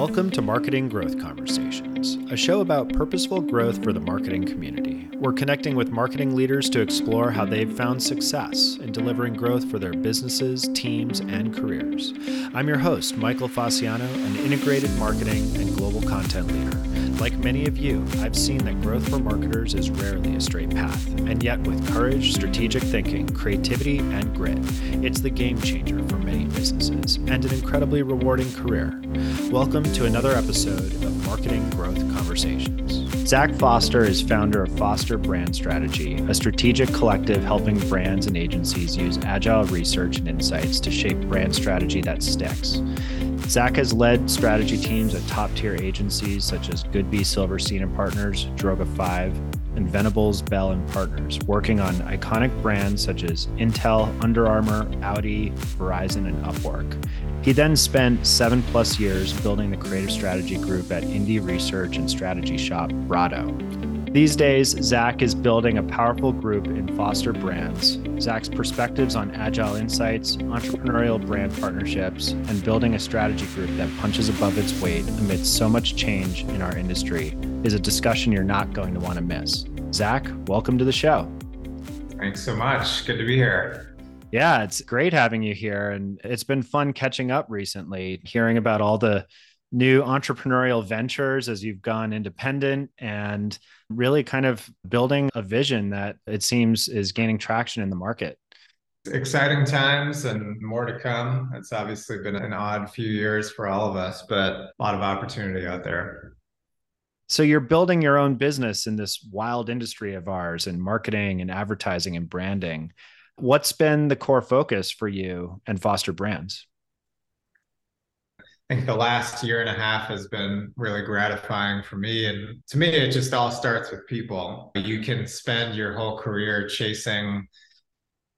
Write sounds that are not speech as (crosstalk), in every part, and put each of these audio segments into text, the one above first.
Welcome to Marketing Growth Conversations, a show about purposeful growth for the marketing community. We're connecting with marketing leaders to explore how they've found success in delivering growth for their businesses, teams, and careers. I'm your host, Michael Fasciano, an integrated marketing and global content leader. Like many of you, I've seen that growth for marketers is rarely a straight path, and yet with courage, strategic thinking, creativity, and grit, it's the game changer for many businesses and an incredibly rewarding career. Welcome to another episode of Marketing Growth Conversations. Zach Foster is founder of Foster Brand Strategy, a strategic collective helping brands and agencies use agile research and insights to shape brand strategy that sticks. Zach has led strategy teams at top tier agencies such as Goodby Silverstein and Partners, Droga 5, and Venables Bell and Partners, working on iconic brands such as Intel, Under Armour, Audi, Verizon, and Upwork. He then spent seven plus years building the creative strategy group at indie research and strategy shop Brado. These days, Zach is building a powerful group in Foster Brands. Zach's perspectives on agile insights, entrepreneurial brand partnerships, and building a strategy group that punches above its weight amidst so much change in our industry is a discussion you're not going to want to miss. Zach, welcome to the show. Thanks so much. Good to be here. Yeah, it's great having you here. And it's been fun catching up recently, hearing about all the new entrepreneurial ventures as you've gone independent and really kind of building a vision that it seems is gaining traction in the market. Exciting times and more to come. It's obviously been an odd few years for all of us, but a lot of opportunity out there. So you're building your own business in this wild industry of ours in marketing and advertising and branding. What's been the core focus for you and Foster Brands? I think the last year and a half has been really gratifying for me. And to me, it just all starts with people. You can spend your whole career chasing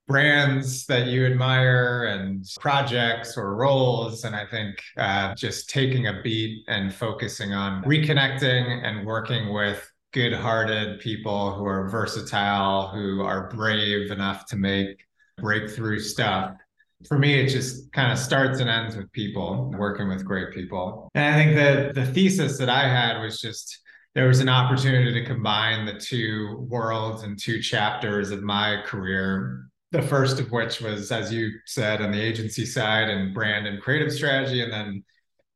brands that you admire and projects or roles. And I think uh, just taking a beat and focusing on reconnecting and working with good hearted people who are versatile, who are brave enough to make breakthrough stuff for me, it just kind of starts and ends with people, working with great people. And I think that the thesis that I had was just there was an opportunity to combine the two worlds and two chapters of my career. The first of which was, as you said, on the agency side and brand and creative strategy, and then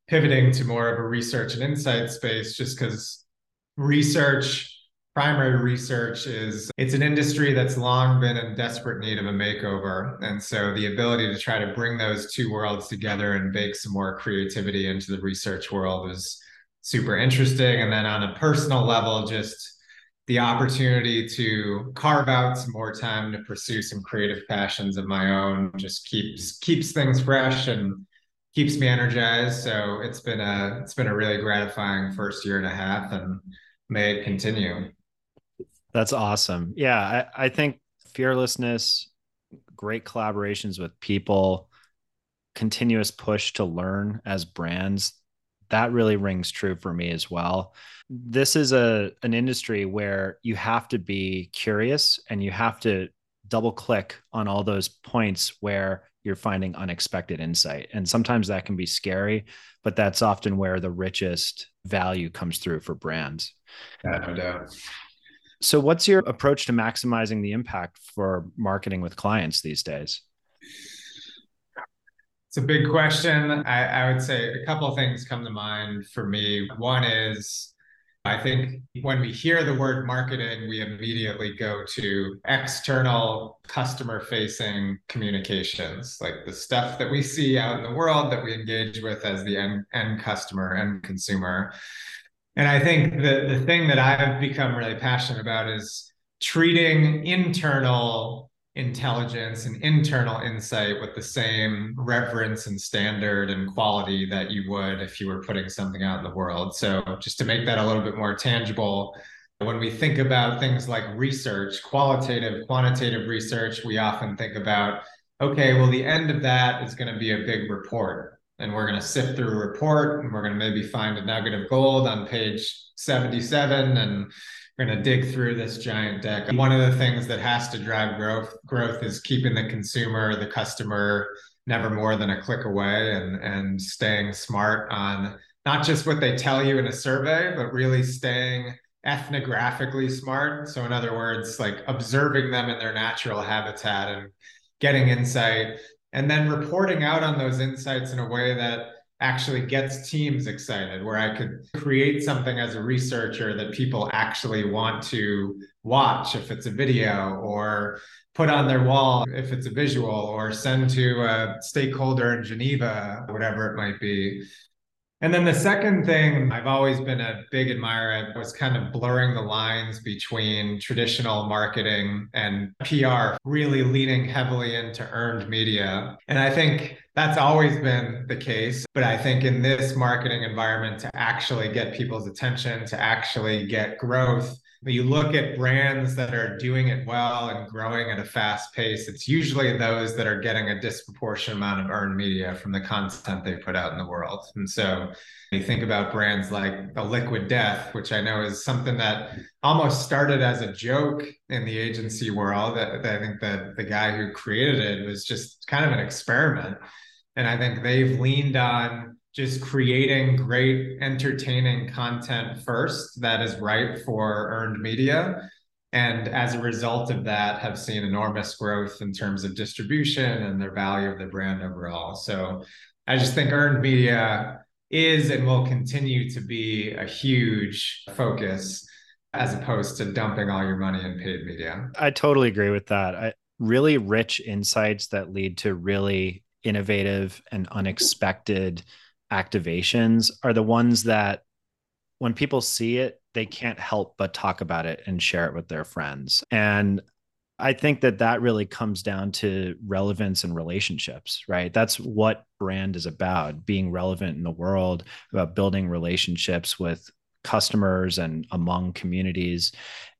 pivoting to more of a research and insight space, just because research primary research is it's an industry that's long been in desperate need of a makeover. And so the ability to try to bring those two worlds together and bake some more creativity into the research world is super interesting. And then on a personal level just the opportunity to carve out some more time to pursue some creative passions of my own just keeps keeps things fresh and keeps me energized. So it's been a it's been a really gratifying first year and a half and may it continue that's awesome. Yeah, I, I think fearlessness, great collaborations with people, continuous push to learn as brands that really rings true for me as well. This is a an industry where you have to be curious and you have to double click on all those points where you're finding unexpected insight. And sometimes that can be scary but that's often where the richest value comes through for brands. Yeah, no doubt so, what's your approach to maximizing the impact for marketing with clients these days? It's a big question. I, I would say a couple things come to mind for me. One is I think when we hear the word marketing, we immediately go to external customer facing communications, like the stuff that we see out in the world that we engage with as the end, end customer, end consumer. And I think the, the thing that I've become really passionate about is treating internal intelligence and internal insight with the same reverence and standard and quality that you would if you were putting something out in the world. So, just to make that a little bit more tangible, when we think about things like research, qualitative, quantitative research, we often think about, okay, well, the end of that is going to be a big report and we're going to sift through a report and we're going to maybe find a nugget of gold on page 77 and we're going to dig through this giant deck one of the things that has to drive growth growth is keeping the consumer the customer never more than a click away and and staying smart on not just what they tell you in a survey, but really staying ethnographically smart. So, in other words, like observing them in their natural habitat and getting insight, and then reporting out on those insights in a way that actually gets teams excited, where I could create something as a researcher that people actually want to watch if it's a video or put on their wall if it's a visual or send to a stakeholder in Geneva, whatever it might be. And then the second thing I've always been a big admirer of was kind of blurring the lines between traditional marketing and PR, really leaning heavily into earned media. And I think that's always been the case. But I think in this marketing environment, to actually get people's attention, to actually get growth, you look at brands that are doing it well and growing at a fast pace, it's usually those that are getting a disproportionate amount of earned media from the content they put out in the world. And so you think about brands like the Liquid Death, which I know is something that almost started as a joke in the agency world. I think that the guy who created it was just kind of an experiment. And I think they've leaned on just creating great, entertaining content first that is right for earned media. And as a result of that, have seen enormous growth in terms of distribution and their value of the brand overall. So I just think earned media is and will continue to be a huge focus as opposed to dumping all your money in paid media. I totally agree with that. I, really rich insights that lead to really innovative and unexpected activations are the ones that when people see it, they can't help but talk about it and share it with their friends. And I think that that really comes down to relevance and relationships, right? That's what brand is about being relevant in the world, about building relationships with customers and among communities.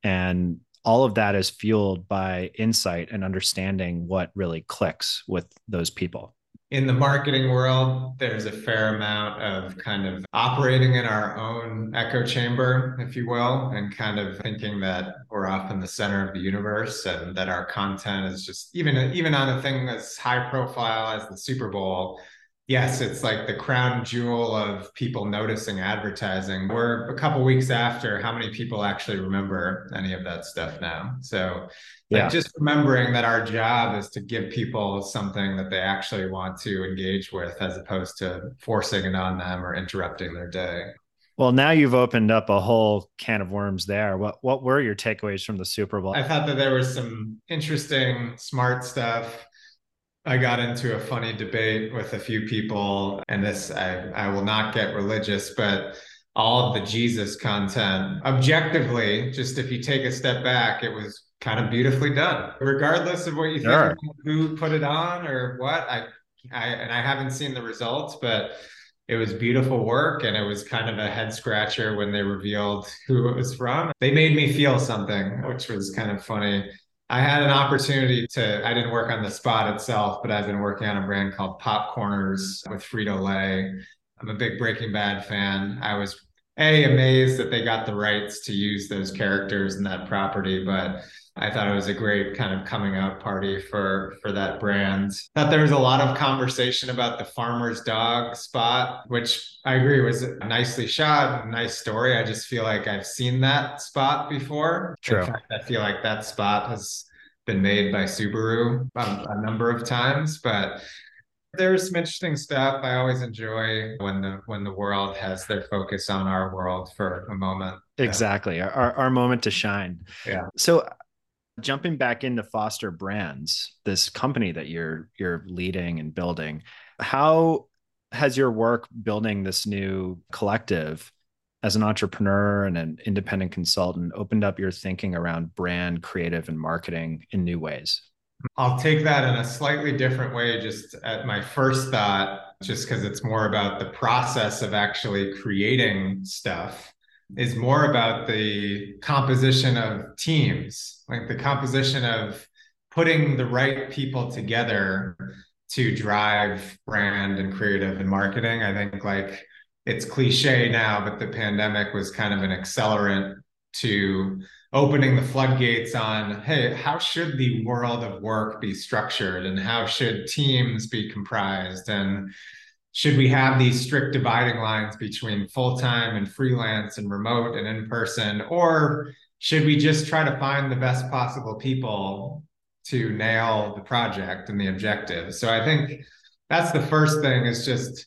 And all of that is fueled by insight and understanding what really clicks with those people in the marketing world, there's a fair amount of kind of operating in our own echo chamber, if you will, and kind of thinking that we're off in the center of the universe and that our content is just even even on a thing as high profile as the Super Bowl, yes, it's like the crown jewel of people noticing advertising. We're a couple weeks after how many people actually remember any of that stuff now. So yeah. Like just remembering that our job is to give people something that they actually want to engage with as opposed to forcing it on them or interrupting their day. Well, now you've opened up a whole can of worms there. What what were your takeaways from the Super Bowl? I thought that there was some interesting, smart stuff I got into a funny debate with a few people, and this I, I will not get religious, but all of the Jesus content, objectively, just if you take a step back, it was kind of beautifully done. Regardless of what you sure. think who put it on or what, I, I and I haven't seen the results, but it was beautiful work and it was kind of a head scratcher when they revealed who it was from. They made me feel something, which was kind of funny. I had an opportunity to, I didn't work on the spot itself, but I've been working on a brand called Popcorners with Frito Lay. I'm a big Breaking Bad fan. I was a amazed that they got the rights to use those characters and that property, but I thought it was a um, great kind of coming out party for for that brand. Thought there was a lot of conversation about the farmer's dog spot, which I agree was nicely shot, nice story. I just feel like I've seen that spot before. True. In fact, I feel like that spot has been made by Subaru a, a number of times, but there's some interesting stuff. I always enjoy when the when the world has their focus on our world for a moment. Exactly. Our our moment to shine. Yeah. So jumping back into Foster Brands, this company that you're you're leading and building, how has your work building this new collective as an entrepreneur and an independent consultant opened up your thinking around brand, creative, and marketing in new ways? I'll take that in a slightly different way, just at my first thought, just because it's more about the process of actually creating stuff is more about the composition of teams, like the composition of putting the right people together to drive brand and creative and marketing. I think like it's cliche now, but the pandemic was kind of an accelerant to opening the floodgates on hey how should the world of work be structured and how should teams be comprised and should we have these strict dividing lines between full time and freelance and remote and in person? Or should we just try to find the best possible people to nail the project and the objective? So I think that's the first thing is just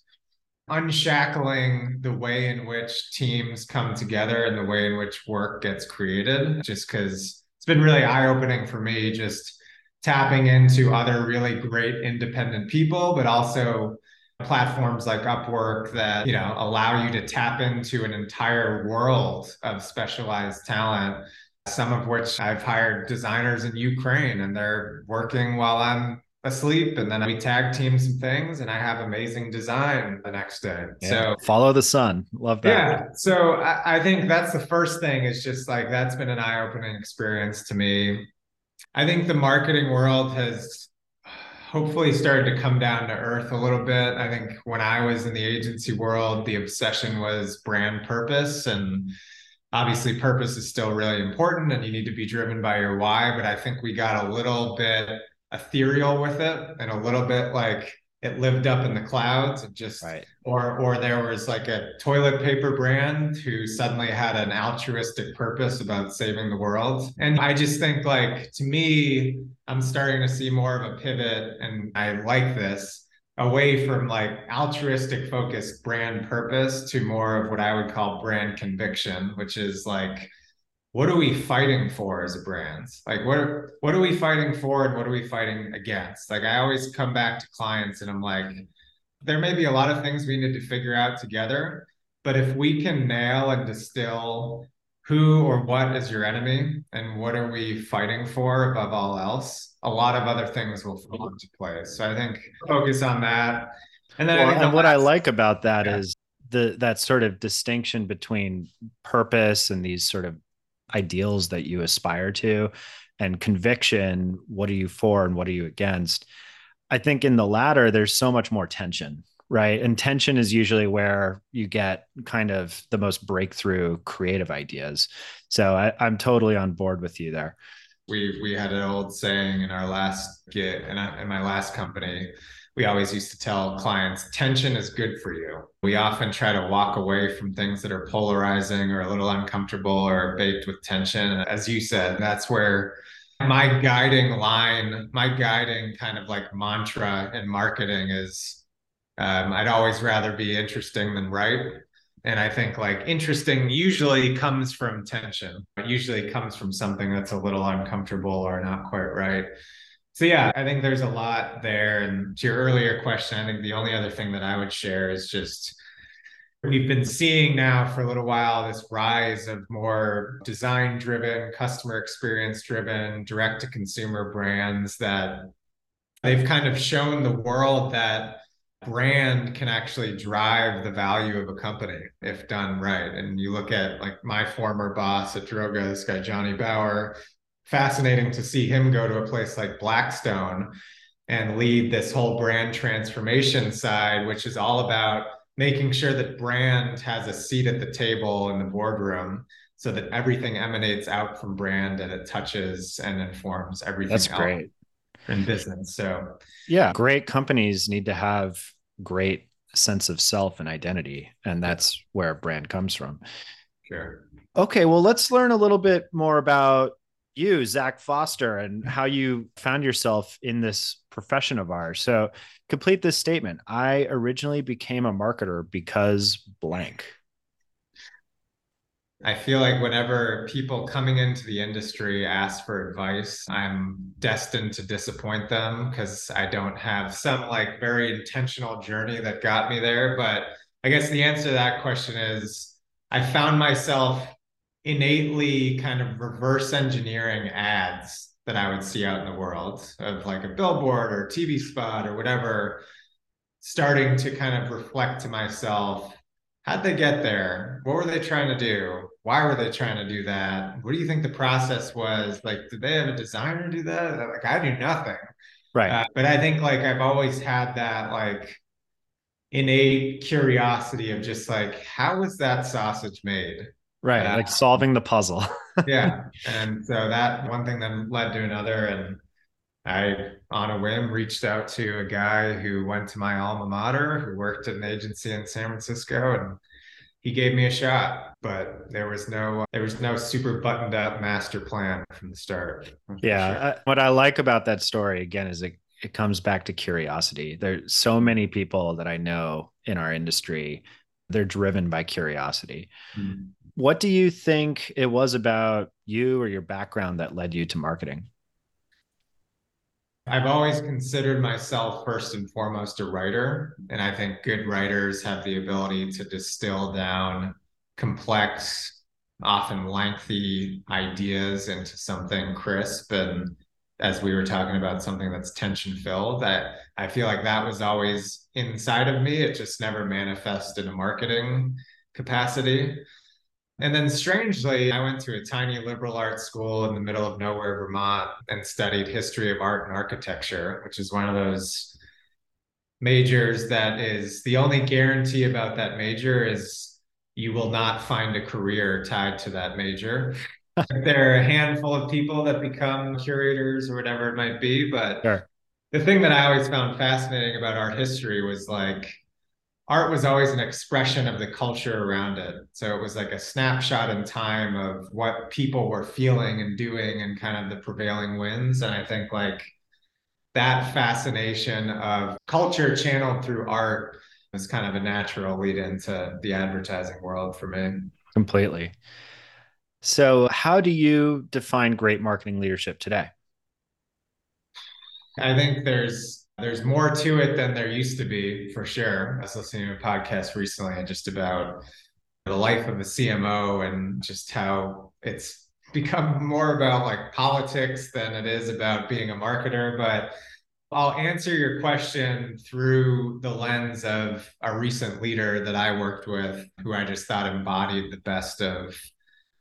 unshackling the way in which teams come together and the way in which work gets created, just because it's been really eye opening for me just tapping into other really great independent people, but also platforms like Upwork that, you know, allow you to tap into an entire world of specialized talent, some of which I've hired designers in Ukraine and they're working while I'm asleep and then we tag team some things and I have amazing design the next day. Yeah. So follow the sun. Love that. Yeah. So I, I think that's the first thing is just like that's been an eye-opening experience to me. I think the marketing world has hopefully started to come down to earth a little bit. I think when I was in the agency world, the obsession was brand purpose. And obviously, purpose is still really important and you need to be driven by your why. But I think we got a little bit ethereal with it and a little bit like it lived up in the clouds and just right. or or there was like a toilet paper brand who suddenly had an altruistic purpose about saving the world and i just think like to me i'm starting to see more of a pivot and i like this away from like altruistic focused brand purpose to more of what i would call brand conviction which is like what are we fighting for as a brand? Like what are, what are we fighting for and what are we fighting against? Like I always come back to clients and I'm like, there may be a lot of things we need to figure out together, but if we can nail and distill who or what is your enemy and what are we fighting for above all else, a lot of other things will fall into place. So I think focus on that. And then well, and what last, I like about that yeah. is the that sort of distinction between purpose and these sort of ideals that you aspire to and conviction what are you for and what are you against? I think in the latter there's so much more tension right? And tension is usually where you get kind of the most breakthrough creative ideas. So I, i'm totally on board with you there. We we had an old saying in our last get in, in my last company we always used to tell clients tension is good for you. We often try to walk away from things that are polarizing or a little uncomfortable or baked with tension. As you said, that's where my guiding line, my guiding kind of like mantra in marketing is um, I'd always rather be interesting than right. And I think like interesting usually comes from tension. It usually comes from something that's a little uncomfortable or not quite right. So yeah, I think there's a lot there. And to your earlier question, I think the only other thing that I would share is just we've been seeing now for a little while this rise of more design driven, customer experience driven, direct to consumer brands that they've kind of shown the world that brand can actually drive the value of a company if done right. And you look at like my former boss at Droga, this guy Johnny Bauer, fascinating to see him go to a place like Blackstone and lead this whole brand transformation side, which is all about making sure that brand has a seat at the table in the boardroom so that everything emanates out from brand and it touches and informs everything That's great. in business. So yeah, great companies need to have great sense of self and identity. And that's where brand comes from. Sure. Okay, well, let's learn a little bit more about you, Zach Foster, and how you found yourself in this profession of ours. So, complete this statement. I originally became a marketer because blank. I feel like whenever people coming into the industry ask for advice, I'm destined to disappoint them because I don't have some like very intentional journey that got me there. But I guess the answer to that question is I found myself innately kind of reverse engineering ads that I would see out in the world of like a billboard or TV spot or whatever, starting to kind of reflect to myself, how'd they get there? What were they trying to do? Why were they trying to do that? What do you think the process was? Like, did they have a designer do that? Like, I do nothing. Right. Uh, but I think like I've always had that like innate curiosity of just like, how was that sausage made? Right. Uh, like solving the puzzle. (laughs) yeah. And so that one thing then led to another. And I, on a whim, reached out to a guy who went to my alma mater, who worked at an agency in San Francisco, and he gave me a shot. But there was no, there was no super buttoned up master plan from the start. Yeah, sure. I, what I like about that story again is it it comes back to curiosity. There's so many people that I know in our industry, they're driven by curiosity. Mm-hmm. What do you think it was about you or your background that led you to marketing? I've always considered myself first and foremost a writer. And I think good writers have the ability to distill down complex, often lengthy ideas into something crisp. And as we were talking about, something that's tension filled, that I feel like that was always inside of me. It just never manifested in a marketing capacity. And then strangely, I went to a tiny liberal arts school in the middle of nowhere, Vermont, and studied history of art and architecture, which is one of those majors that is the only guarantee about that major is you will not find a career tied to that major. (laughs) there are a handful of people that become curators or whatever it might be, but sure. the thing that I always found fascinating about art history was like art was always an expression of the culture around it. So it was like a snapshot in time of what people were feeling and doing and kind of the prevailing winds. And I think like that fascination of culture channeled through art was kind of a natural lead into the advertising world for me. Completely. So, how do you define great marketing leadership today? I think there's there's more to it than there used to be, for sure. I was listening to a podcast recently just about the life of a CMO and just how it's become more about like politics than it is about being a marketer. But I'll answer your question through the lens of a recent leader that I worked with who I just thought embodied the best of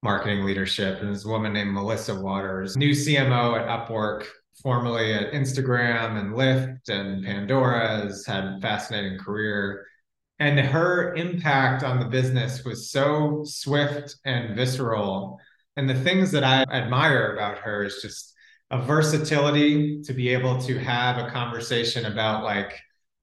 marketing leadership. And this woman named Melissa Waters, new CMO at Upwork formerly at Instagram and Lyft and Pandora, has had a fascinating career. And her impact on the business was so swift and visceral. And the things that I admire about her is just a versatility to be able to have a conversation about like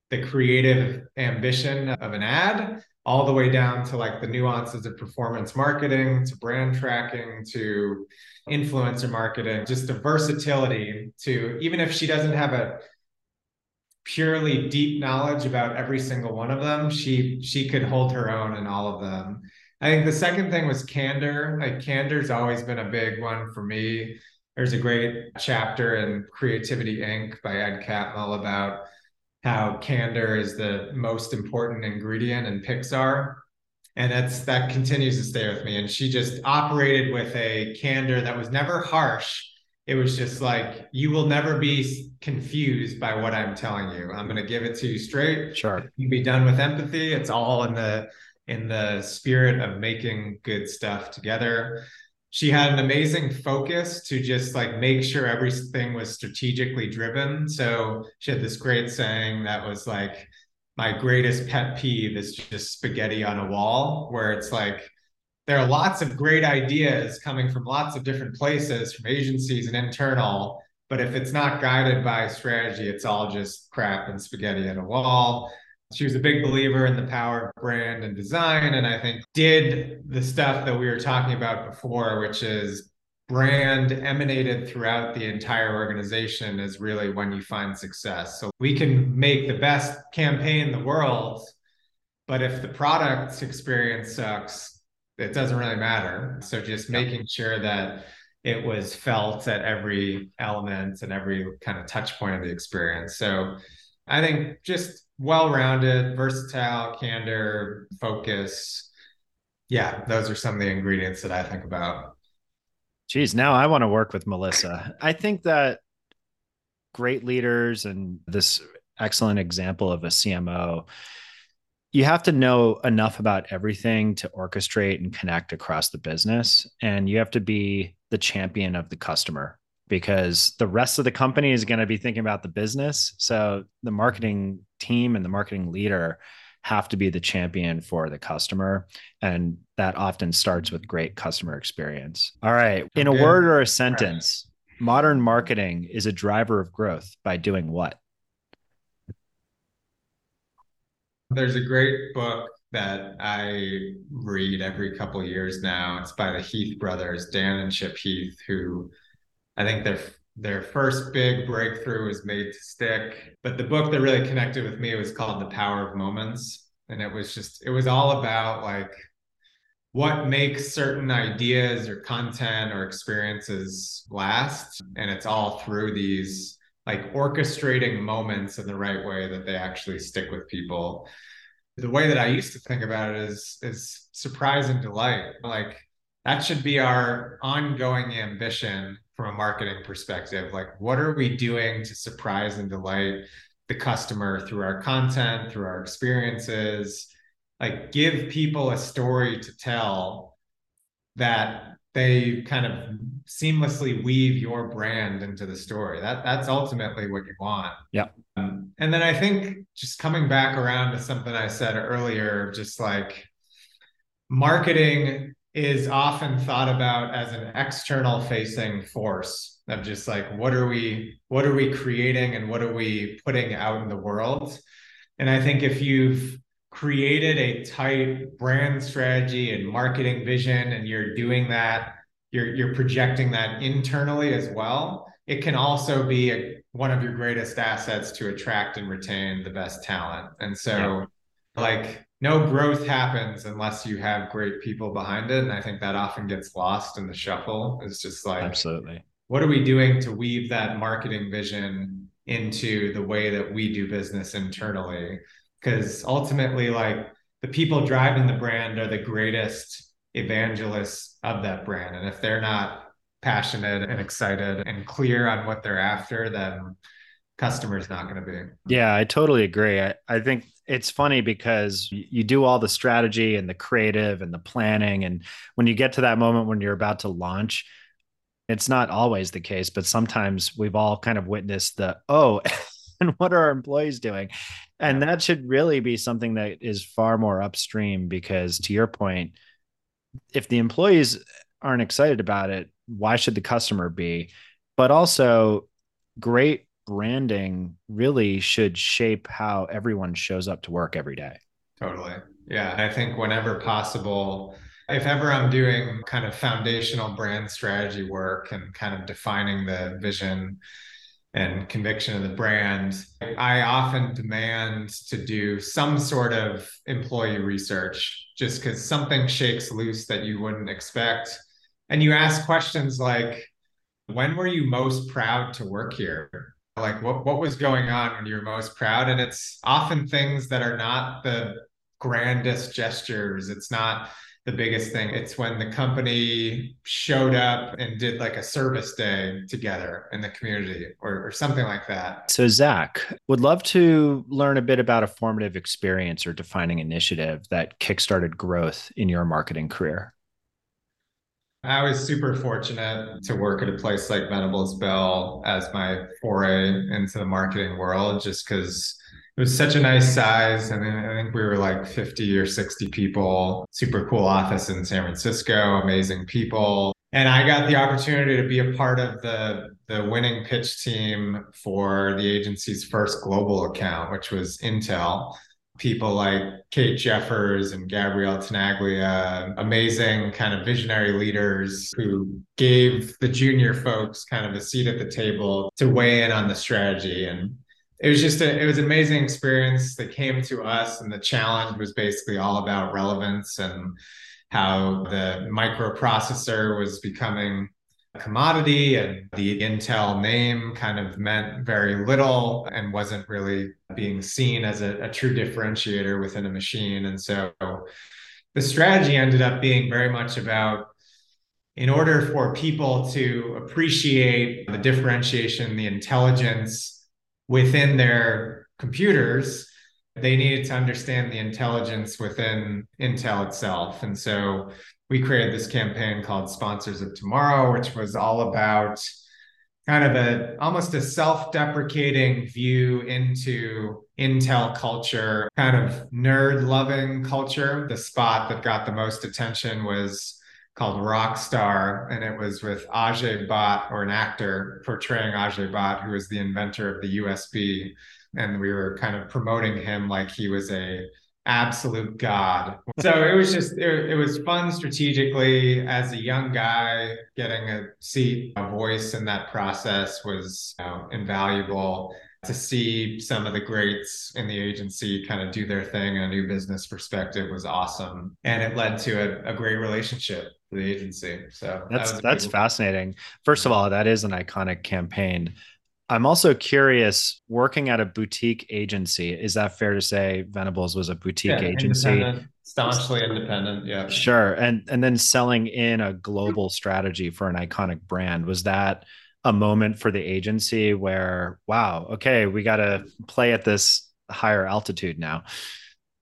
the creative ambition of an ad all the way down to like the nuances of performance marketing to brand tracking to influencer marketing, just the versatility to even if she doesn't have a purely deep knowledge about every single one of them, she she could hold her own in all of them. I think the second thing was candor. Like candor's always been a big one for me. There's a great chapter in Creativity Inc. by Ed Catmull about how candor is the most important ingredient in Pixar. And that's that continues to stay with me. And she just operated with a candor that was never harsh. It was just like you will never be confused by what i'm telling you. I'm going to give it to you straight. Sure. You be done with empathy. It's all in the in the spirit of making good stuff together she had an amazing focus to just like make sure everything was strategically driven so she had this great saying that was like my greatest pet peeve is just spaghetti on a wall, where it's like there are lots of great ideas coming from lots of different places, from agencies and internal. But if it's not guided by strategy, it's all just crap and spaghetti on a wall. She was a big believer in the power of brand and design. And I think did the stuff that we were talking about before, which is brand emanated throughout the entire organization is really when you find success. So we can make the best campaign in the world, but if the product experience sucks, it doesn't really matter. So just making sure that it was felt at every element and every kind of touch point of the experience. So I think just well-rounded, versatile, candor, focus. Yeah, those are some of the ingredients that I think about. Geez, now I want to work with Melissa. I think that great leaders and this excellent example of a CMO, you have to know enough about everything to orchestrate and connect across the business. And you have to be the champion of the customer because the rest of the company is going to be thinking about the business. So the marketing team and the marketing leader have to be the champion for the customer. And that often starts with great customer experience. All right. In a word or a sentence, modern marketing is a driver of growth by doing what? There's a great book that I read every couple years now. It's by the Heath brothers, Dan and Chip Heath, who I think their their first big breakthrough was made to stick. But the book that really connected with me was called The Power of Moments. And it was just, it was all about like what makes certain ideas or content or experiences last. And it's all through these like orchestrating moments in the right way that they actually stick with people. The way that I used to think about it is is surprise and delight. Like that should be our ongoing ambition from a marketing perspective. Like what are we doing to surprise and delight the customer through our content, through our experiences? like give people a story to tell that they kind of seamlessly weave your brand into the story. That that's ultimately what you want. Yeah. Um, and then I think just coming back around to something I said earlier, just like marketing is often thought about as an external facing force of just like what are we what are we creating and what are we putting out in the world and i think if you've created a tight brand strategy and marketing vision and you're doing that you're you're projecting that internally as well it can also be a, one of your greatest assets to attract and retain the best talent and so yeah. like no growth happens unless you have great people behind it. And i think that often gets lost in the shuffle. It's just like absolutely. what are we doing to weave that marketing vision into the way that we do business internally? Because ultimately like the people driving the brand are the greatest evangelists of that brand. And if they're not passionate and excited and clear on what they're after then customer's not going to be. Yeah i totally agree. I, I think it's funny because you do all the strategy and the creative and the planning and when you get to that moment when you're about to launch it's not always the case but sometimes we've all kind of witnessed the oh (laughs) and what are our employees doing? And that should really be something that is far more upstream because to your point if the employees aren't excited about it why should the customer be? But also great branding really should shape how everyone shows up to work every day totally yeah i think whenever possible if ever i'm doing kind of foundational brand strategy work and kind of defining the vision and conviction of the brand, I often demand to do some sort of employee research just because something shakes loose that you wouldn't expect. And you ask questions like, when were you most proud to work here? Like what, what was going on when you were most proud? And it's often things that are not the grandest gestures. It's not the biggest thing. It's when the company showed up and did like a service day together in the community or, or something like that. So, Zach, would love to learn a bit about a formative experience or defining initiative that kickstarted growth in your marketing career. I was super fortunate to work at a place like Venables Bell as my foray into the marketing world, just because it was such a nice size. I mean, I think we were like 50 or 60 people, super cool office in San Francisco, amazing people. And I got the opportunity to be a part of the, the winning pitch team for the agency's first global account, which was Intel. People like Kate Jeffers and Gabrielle Tenaglia, amazing kind of visionary leaders who gave the junior folks kind of a seat at the table to weigh in on the strategy. And it was just a, it was an amazing experience that came to us and the challenge was basically all about relevance and how the microprocessor was becoming commodity and the intel name kind of meant very little and wasn't really being seen as a, a true differentiator within a machine and so the strategy ended up being very much about in order for people to appreciate the differentiation the intelligence within their computers, they needed to understand the intelligence within Intel itself. And so we created this campaign called Sponsors of Tomorrow, which was all about kind of a almost a self-deprecating view into Intel culture, kind of nerd loving culture. The spot that got the most attention was called Rockstar, and it was with Ajay Bhatt, or an actor portraying Ajay Bhatt, who was the inventor of the USB. And we were kind of promoting him like he was a absolute god. So it was just it, it, was fun strategically as a young guy getting a seat, a voice in that process was you know, invaluable to see some of the greats in the agency kind of do their thing in a new business perspective was awesome. And it led to a, a great relationship with the agency. So that's that that's fascinating. First of all that is an iconic campaign i'm also curious working at a boutique agency is that fair to say venables was a boutique yeah, agency? independent, staunchly independent yeah. Sure and and then selling in a global strategy for an iconic brand was that a moment for the agency where wow okay we got to play at this higher altitude now?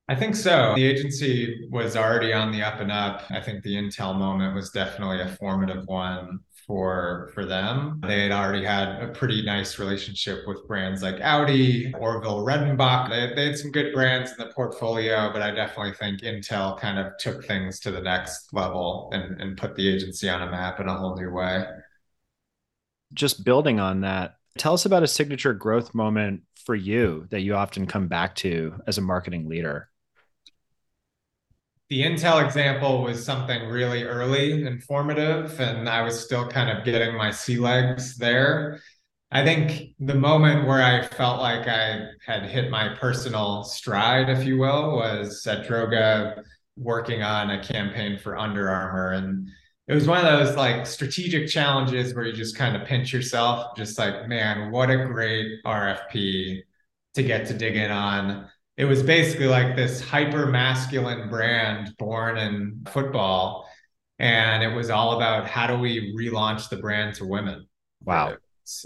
I think so. The agency was already on the up and up. I think the intel moment was definitely a formative one for for them. They had already had a pretty nice relationship with brands like audi Orville Redenbacher. They, they had some good brands in the portfolio but i definitely think intel kind of took things to the next level and, and put the agency on a map in a whole new way. Just building on that, tell us about a signature growth moment for you that you often come back to as a marketing leader. The Intel example was something really early and formative, and I was still kind of getting my sea legs there. I think the moment where I felt like I had hit my personal stride, if you will, was at Droga working on a campaign for Under Armour. And it was one of those like strategic challenges where you just kind of pinch yourself, just like, man, what a great RFP to get to dig in on. It was basically like this hyper masculine brand born in football. And it was all about how do we relaunch the brand to women? Wow.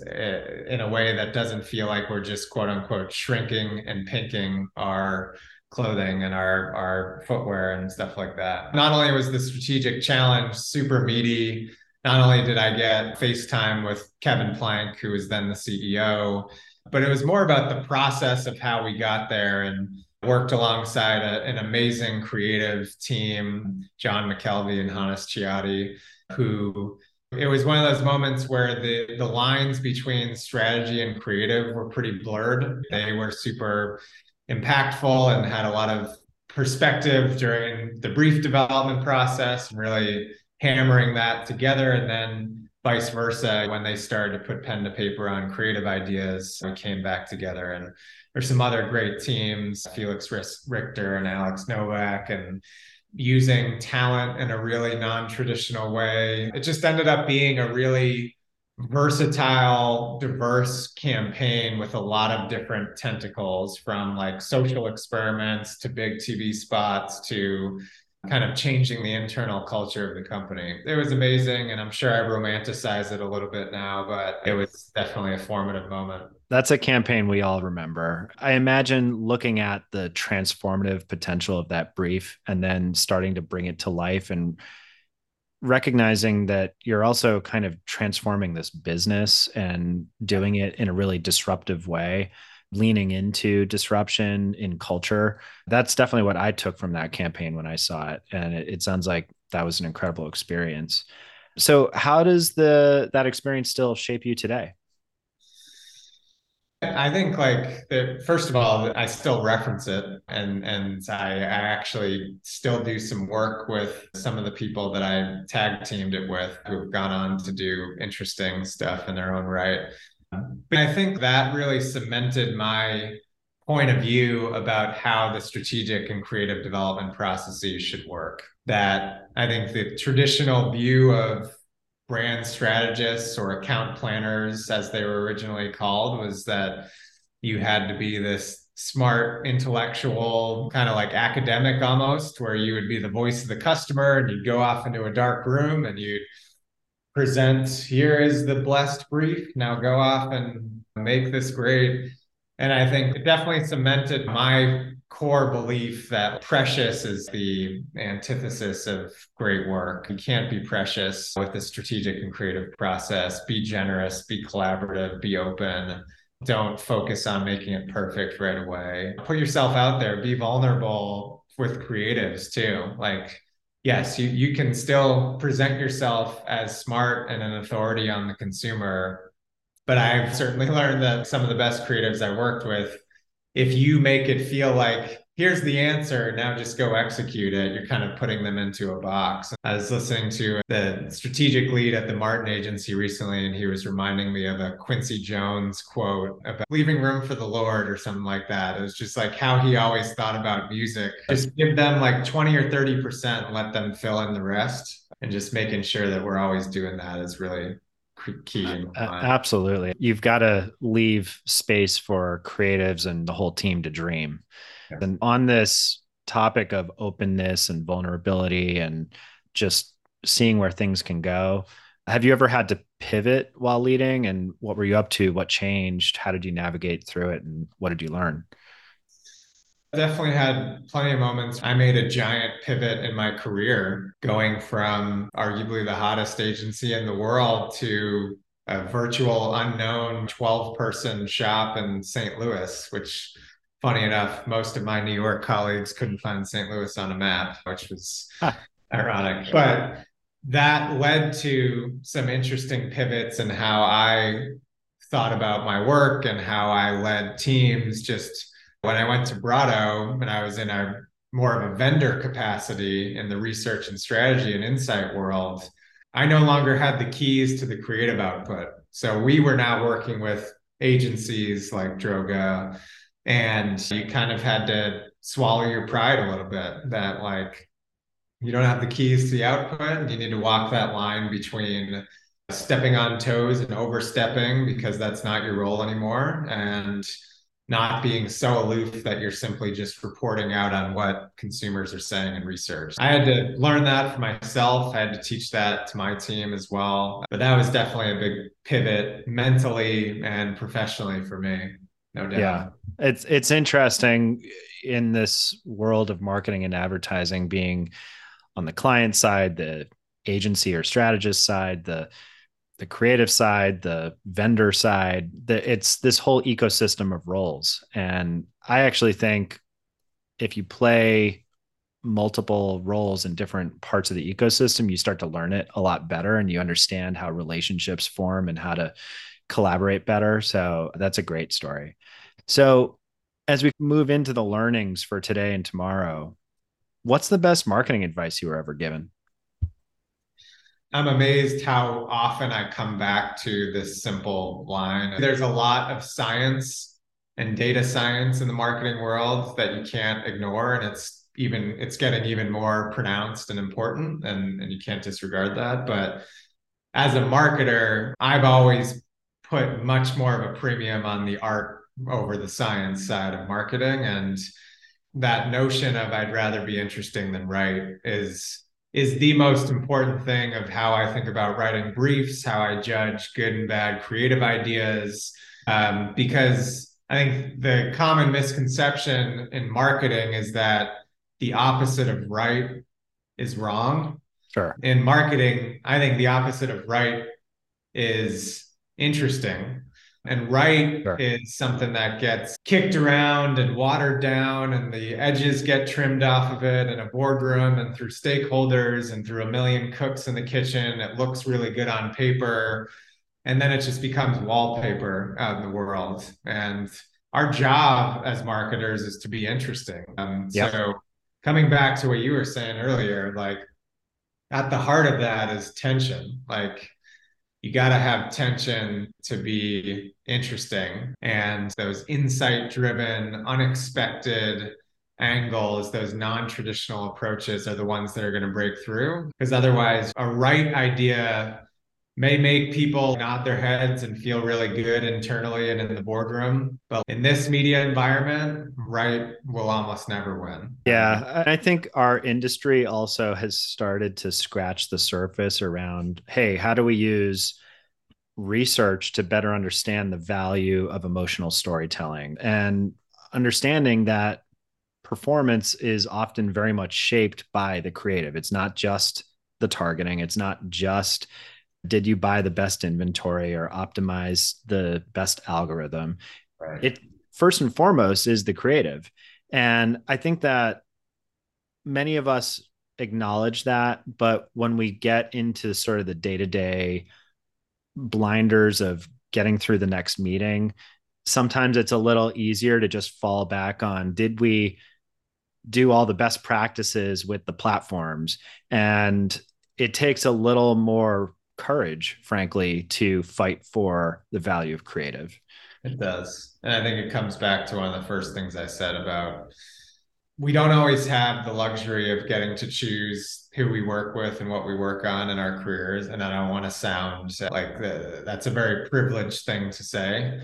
Eh, in a way that doesn't feel like we're just quote unquote shrinking and pinking our clothing and our our footwear and stuff like that. Not only was the strategic challenge super meaty, not only did I get FaceTime with Kevin Plank, who was then the CEO, but it was more about the process of how we got there and worked alongside a, an amazing creative team, John McKelvey and Hannes Chiotti, who it was one of those moments where the the lines between strategy and creative were pretty blurred. They were super impactful and had a lot of perspective during the brief development process and really hammering that together and then vice versa when they started to put pen to paper on creative ideas we came back together. And there's some other great teams felix richter and alex novak and using talent in a really non-traditional way. It just ended up being a really versatile, diverse campaign with a lot of different tentacles from like social experiments to big TV spots to kind of changing the internal culture of the company. It was amazing. And I'm sure I romanticize it a little bit now, but it was definitely a formative moment. That's a campaign we all remember. I imagine looking at the transformative potential of that brief and then starting to bring it to life and recognizing that you're also kind of transforming this business and doing it in a really disruptive way leaning into disruption in culture. That's definitely what i took from that campaign when i saw it. And it, it sounds like that was an incredible experience. So how does the that experience still shape you today? I think like the, first of all, I still reference it and and I, I actually still do some work with some of the people that I tag teamed it with who've gone on to do interesting stuff in their own right. I think that really cemented my point of view about how the strategic and creative development processes should work. That I think the traditional view of brand strategists or account planners, as they were originally called, was that you had to be this smart, intellectual, kind of like academic almost, where you would be the voice of the customer and you'd go off into a dark room and you'd present here is the blessed brief. Now go off and make this great. And I think it definitely cemented my core belief that precious is the antithesis of great work. You can't be precious with the strategic and creative process. Be generous, be collaborative, be open. Don't focus on making it perfect right away. Put yourself out there, be vulnerable with creatives too. Like yes, you, you can still present yourself as smart and an authority on the consumer. But I've certainly (laughs) learned that some of the best creatives I worked with, if you make it feel like here's the answer now just go execute it you're kind of putting them into a box i was listening to the strategic lead at the martin agency recently and he was reminding me of a quincy jones quote about leaving room for the lord or something like that it was just like how he always thought about music just give them like 20 or 30 percent and let them fill in the rest and just making sure that we're always doing that is really key. Uh, absolutely. You've got to leave space for creatives and the whole team to dream. And on this topic of openness and vulnerability and just seeing where things can go, have you ever had to pivot while leading? And what were you up to? What changed? How did you navigate through it? And what did you learn? definitely had plenty of moments. I made a giant pivot in my career, going from arguably the hottest agency in the world to a virtual unknown 12 person shop in St. Louis, which funny enough, most of my New York colleagues couldn't find St. Louis on a map, which was (laughs) ironic. But that led to some interesting pivots in how I thought about my work and how I led teams. Just when I went to Brado and I was in a more of a vendor capacity in the research and strategy and insight world, I no longer had the keys to the creative output. So we were now working with agencies like Droga and you kind of had to swallow your pride a little bit that like you don't have the keys to the output you need to walk that line between stepping on toes and overstepping because that's not your role anymore and not being so aloof that you're simply just reporting out on what consumers are saying in research. I had to learn that for myself. I had to teach that to my team as well. But that was definitely a big pivot mentally and professionally for me no doubt. Yeah. It's it's interesting in this world of marketing and advertising being on the client side, the agency or strategist side, the the creative side, the vendor side, the, it's this whole ecosystem of roles. And I actually think if you play multiple roles in different parts of the ecosystem, you start to learn it a lot better and you understand how relationships form and how to collaborate better. So that's a great story. So, as we move into the learnings for today and tomorrow, what's the best marketing advice you were ever given? I'm amazed how often I come back to this simple line. There's a lot of science and data science in the marketing world that you can't ignore and it's even it's getting even more pronounced and important and, and you can't disregard that but as a marketer i've always put much more of a premium on the art over the science side of marketing. And that notion of i'd rather be interesting than right is is the most important thing of how i think about writing briefs how i judge good and bad creative ideas. Um, because i think the common misconception in marketing is that the opposite of right is wrong. Sure. In marketing i think the opposite of right is interesting and right sure. is something that gets kicked around and watered down, and the edges get trimmed off of it in a boardroom and through stakeholders and through a million cooks in the kitchen. It looks really good on paper. And then it just becomes wallpaper out in the world. And our job as marketers is to be interesting. Um, yep. So, coming back to what you were saying earlier, like at the heart of that is tension. Like, you got to have tension to be interesting. And those insight driven, unexpected angles, those non traditional approaches are the ones that are going to break through. Because otherwise, a right idea may make people nod their heads and feel really good internally and in the boardroom. But in this media environment, right will almost never win. Yeah. I think our industry also has started to scratch the surface around hey, how do we use research to better understand the value of emotional storytelling and understanding that performance is often very much shaped by the creative. It's not just the targeting, it's not just did you buy the best inventory or optimize the best algorithm right. it first and foremost is the creative and i think that many of us acknowledge that. But when we get into sort of the day to day blinders of getting through the next meeting, sometimes it's a little easier to just fall back on did we do all the best practices with the platforms? And it takes a little more courage, frankly, to fight for the value of creative. It does. And I think it comes back to one of the first things I said about we don't always have the luxury of getting to choose who we work with and what we work on in our careers. And I don't want to sound like the, that's a very privileged thing to say.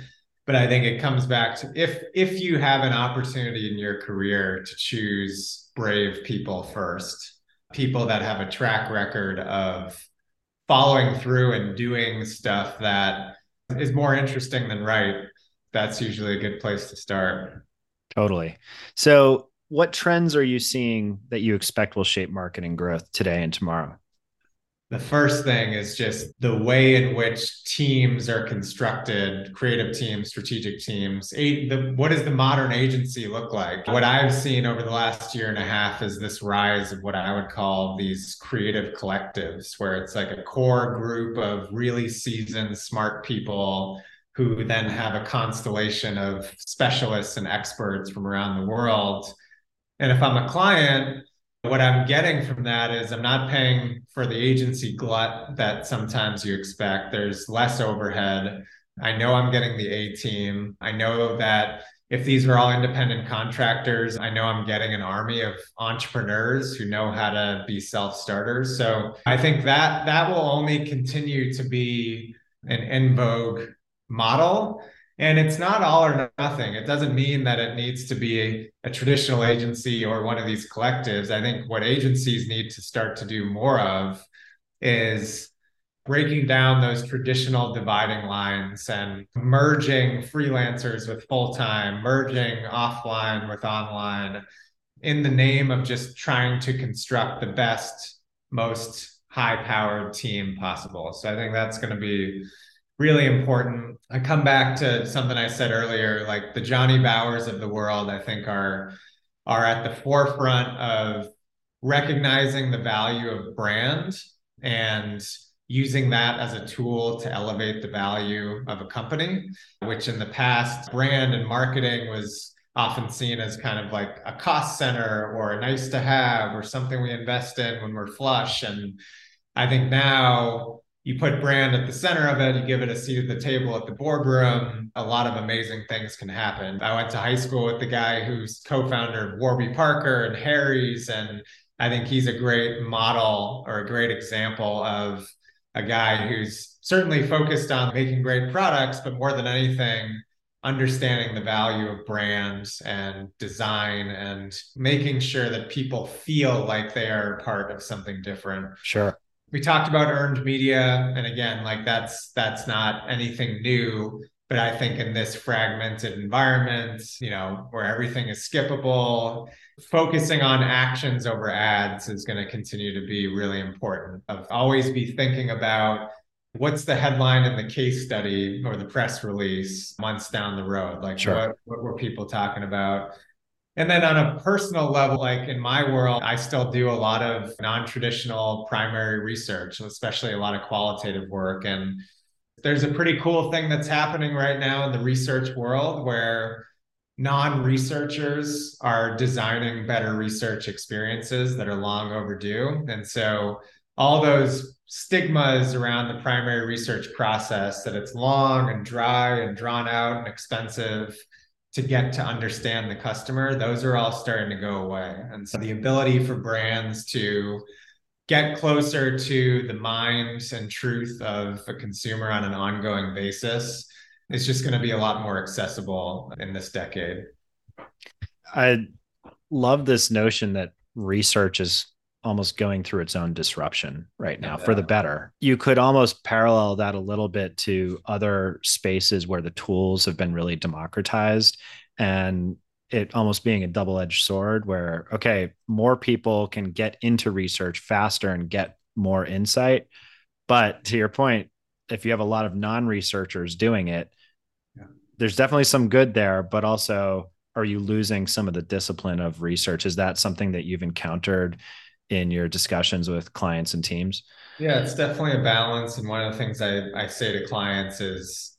But I think it comes back to if if you have an opportunity in your career to choose brave people first, people that have a track record of following through and doing stuff that is more interesting than right, that's usually a good place to start. Totally. So what trends are you seeing that you expect will shape marketing growth today and tomorrow? The first thing is just the way in which teams are constructed, creative teams, strategic teams. A, the, what does the modern agency look like? What I've seen over the last year and a half is this rise of what I would call these creative collectives, where it's like a core group of really seasoned, smart people who then have a constellation of specialists and experts from around the world and if I'm a client, what I'm getting from that is I'm not paying for the agency glut that sometimes you expect. There's less overhead. I know I'm getting the A team. I know that if these are all independent contractors, I know I'm getting an army of entrepreneurs who know how to be self-starters. So I think that that will only continue to be an in vogue model. And it's not all or nothing. It doesn't mean that it needs to be a, a, traditional agency or one of these collectives. I think what agencies need to start to do more of is breaking down those traditional dividing lines and merging freelancers with full time, merging offline with online in the name of just trying to construct the best, most high powered team possible. So I think that's going to be really important. I come back to something I said earlier, like the Jonny Bauers of the world, I think are are at the forefront of recognizing the value of brand and using that as a tool to elevate the value of a company, which in the past, brand and marketing was often seen as kind of like a cost center or a nice to have or something we invest in when we're flush. And I think now you put brand at the center of it, you give it a seat at the table at the boardroom, a lot of amazing things can happen. I went to high school with the guy who's co-founder of Warby Parker and Harry's, and I think he's a great model or a great example of a guy who's certainly focused on making great products, but more than anything, understanding the value of brands and design and making sure that people feel like they are part of something different. Sure we talked about earned media and again like that's that's not anything new but i think in this fragmented environment you know where everything is skippable focusing on actions over ads is going to continue to be really important of always be thinking about what's the headline in the case study or the press release months down the road like sure. what, what were people talking about and then on a personal level, like in my world, I still do a lot of non traditional primary research, especially a lot of qualitative work. And there's a pretty cool thing that's happening right now in the research world where non researchers are designing better research experiences that are long overdue. And so all those stigmas around the primary research process that it's long and dry and drawn out and expensive to get to understand the customer, those are all starting to go away. And so the ability for brands to get closer to the minds and truth of a consumer on an ongoing basis is just going to be a lot more accessible in this decade. I love this notion that research is almost going through its own disruption right now yeah. for the better. You could almost parallel that a little bit to other spaces where the tools have been really democratized and it almost being a double-edged sword where okay, more people can get into research faster and get more insight. But to your point, if you have a lot of non-researchers doing it, yeah. there's definitely some good there, but also are you losing some of the discipline of research? Is that something that you've encountered in your discussions with clients and teams? Yeah, it's definitely a balance. And one of the things I, I say to clients is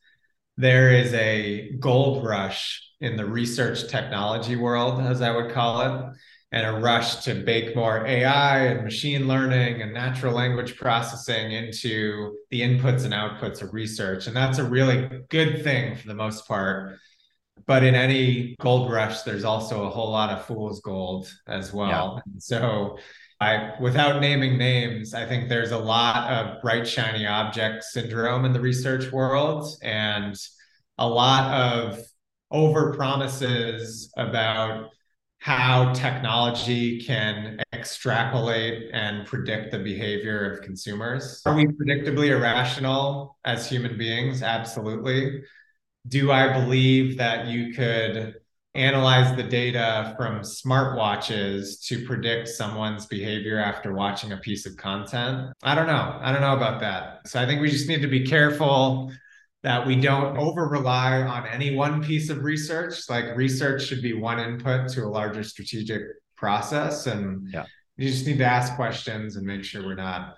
there is a gold rush in the research technology world, as I would call it, and a rush to bake more AI and machine learning and natural language processing into the inputs and outputs of research. And that's a really good thing for the most part. But in any gold rush, there's also a whole lot of fool's gold as well. Yeah. So I, without naming names, I think there's a lot of bright, shiny object syndrome in the research world and a lot of over promises about how technology can extrapolate and predict the behavior of consumers. Are we predictably irrational as human beings? Absolutely. Do I believe that you could analyze the data from smartwatches to predict someone's behavior after watching a piece of content? I don't know. I don't know about that. So I think we just need to be careful that we don't over rely on any one piece of research. Like research should be one input to a larger strategic process. And yeah. you just need to ask questions and make sure we're not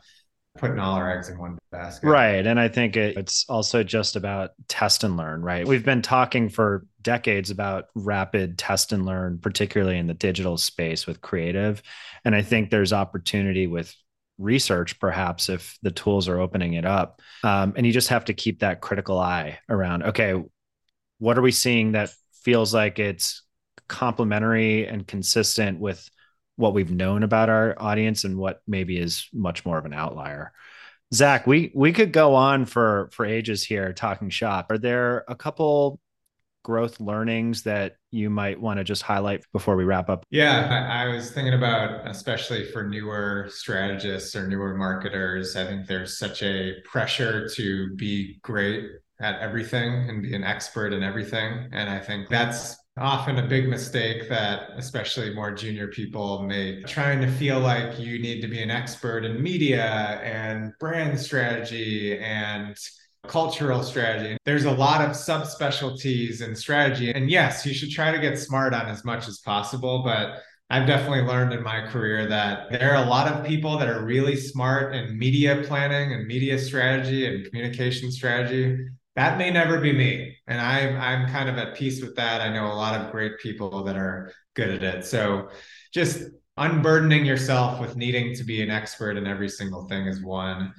putting all our eggs in one basket. Right. And I think it, it's also just about test and learn, right? We've been talking for decades about rapid test and learn, particularly in the digital space with creative. And I think there's opportunity with research, perhaps, if the tools are opening it up. Um, and you just have to keep that critical eye around, okay, what are we seeing that feels like it's complementary and consistent with what we've known about our audience and what maybe is much more of an outlier. Zach, we we could go on for for ages here talking shop. Are there a couple growth learnings that you might want to just highlight before we wrap up? Yeah, I, I, was thinking about, especially for newer strategists or newer marketers, I think there's such a pressure to be great at everything and be an expert in everything. And I think that's often a big mistake that especially more junior people make. Trying to feel like you need to be an expert in media and brand strategy and cultural strategy. There's a lot of subspecialties in strategy. And yes you should try to get smart on as much as possible but I've definitely learned in my career that there are a lot of people that are really smart in media planning and media strategy and communication strategy that may never be me. And i'm i'm kind of at peace with that. I know a lot of great people that are good at it. So just unburdening yourself with needing to be an expert in every single thing is one.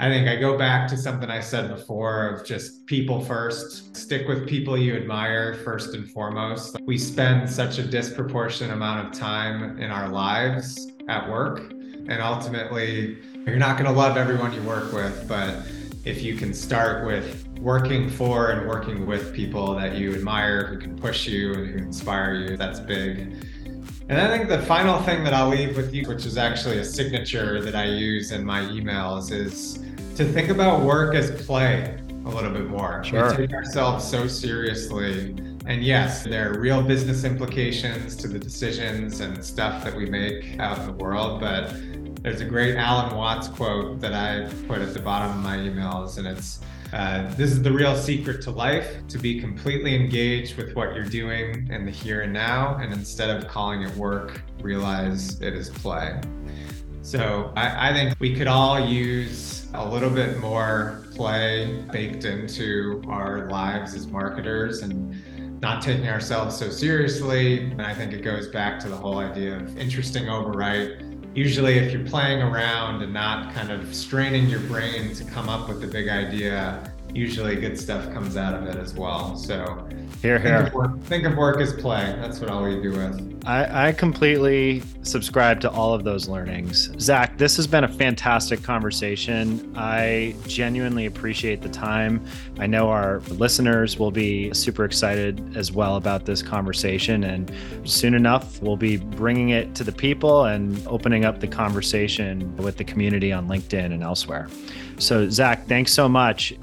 I think i go back to something i said before of just people first. Stick with people you admire first and foremost. We spend such a disproportionate amount of time in our lives at work. And ultimately you're not going to love everyone you work with but if you can start with working for and working with people that you admire, who can push you and who inspire you, that's big. And I think the final thing that I'll leave with you, which is actually a signature that I use in my emails, is to think about work as play a little bit more. Sure. We take ourselves so seriously. And yes, there are real business implications to the decisions and stuff that we make out in the world, but there's a great Alan Watts quote that I put at the bottom of my emails, and it's uh, this is the real secret to life to be completely engaged with what you're doing in the here and now. And instead of calling it work, realize it is play. So I, I think we could all use a little bit more play baked into our lives as marketers and not taking ourselves so seriously. And I think it goes back to the whole idea of interesting overwrite usually if you're playing around and not kind of straining your brain to come up with the big idea usually good stuff comes out of it as well. So here here think of work, think of work as play. That's what i'll leave you with. I, I completely subscribe to all of those learnings. Zach this has been a fantastic conversation. I genuinely appreciate the time. I know our listeners will be super excited as well about this conversation and soon enough we'll be bringing it to the people and opening up the conversation with the community on linkedin and elsewhere. So zach thanks so much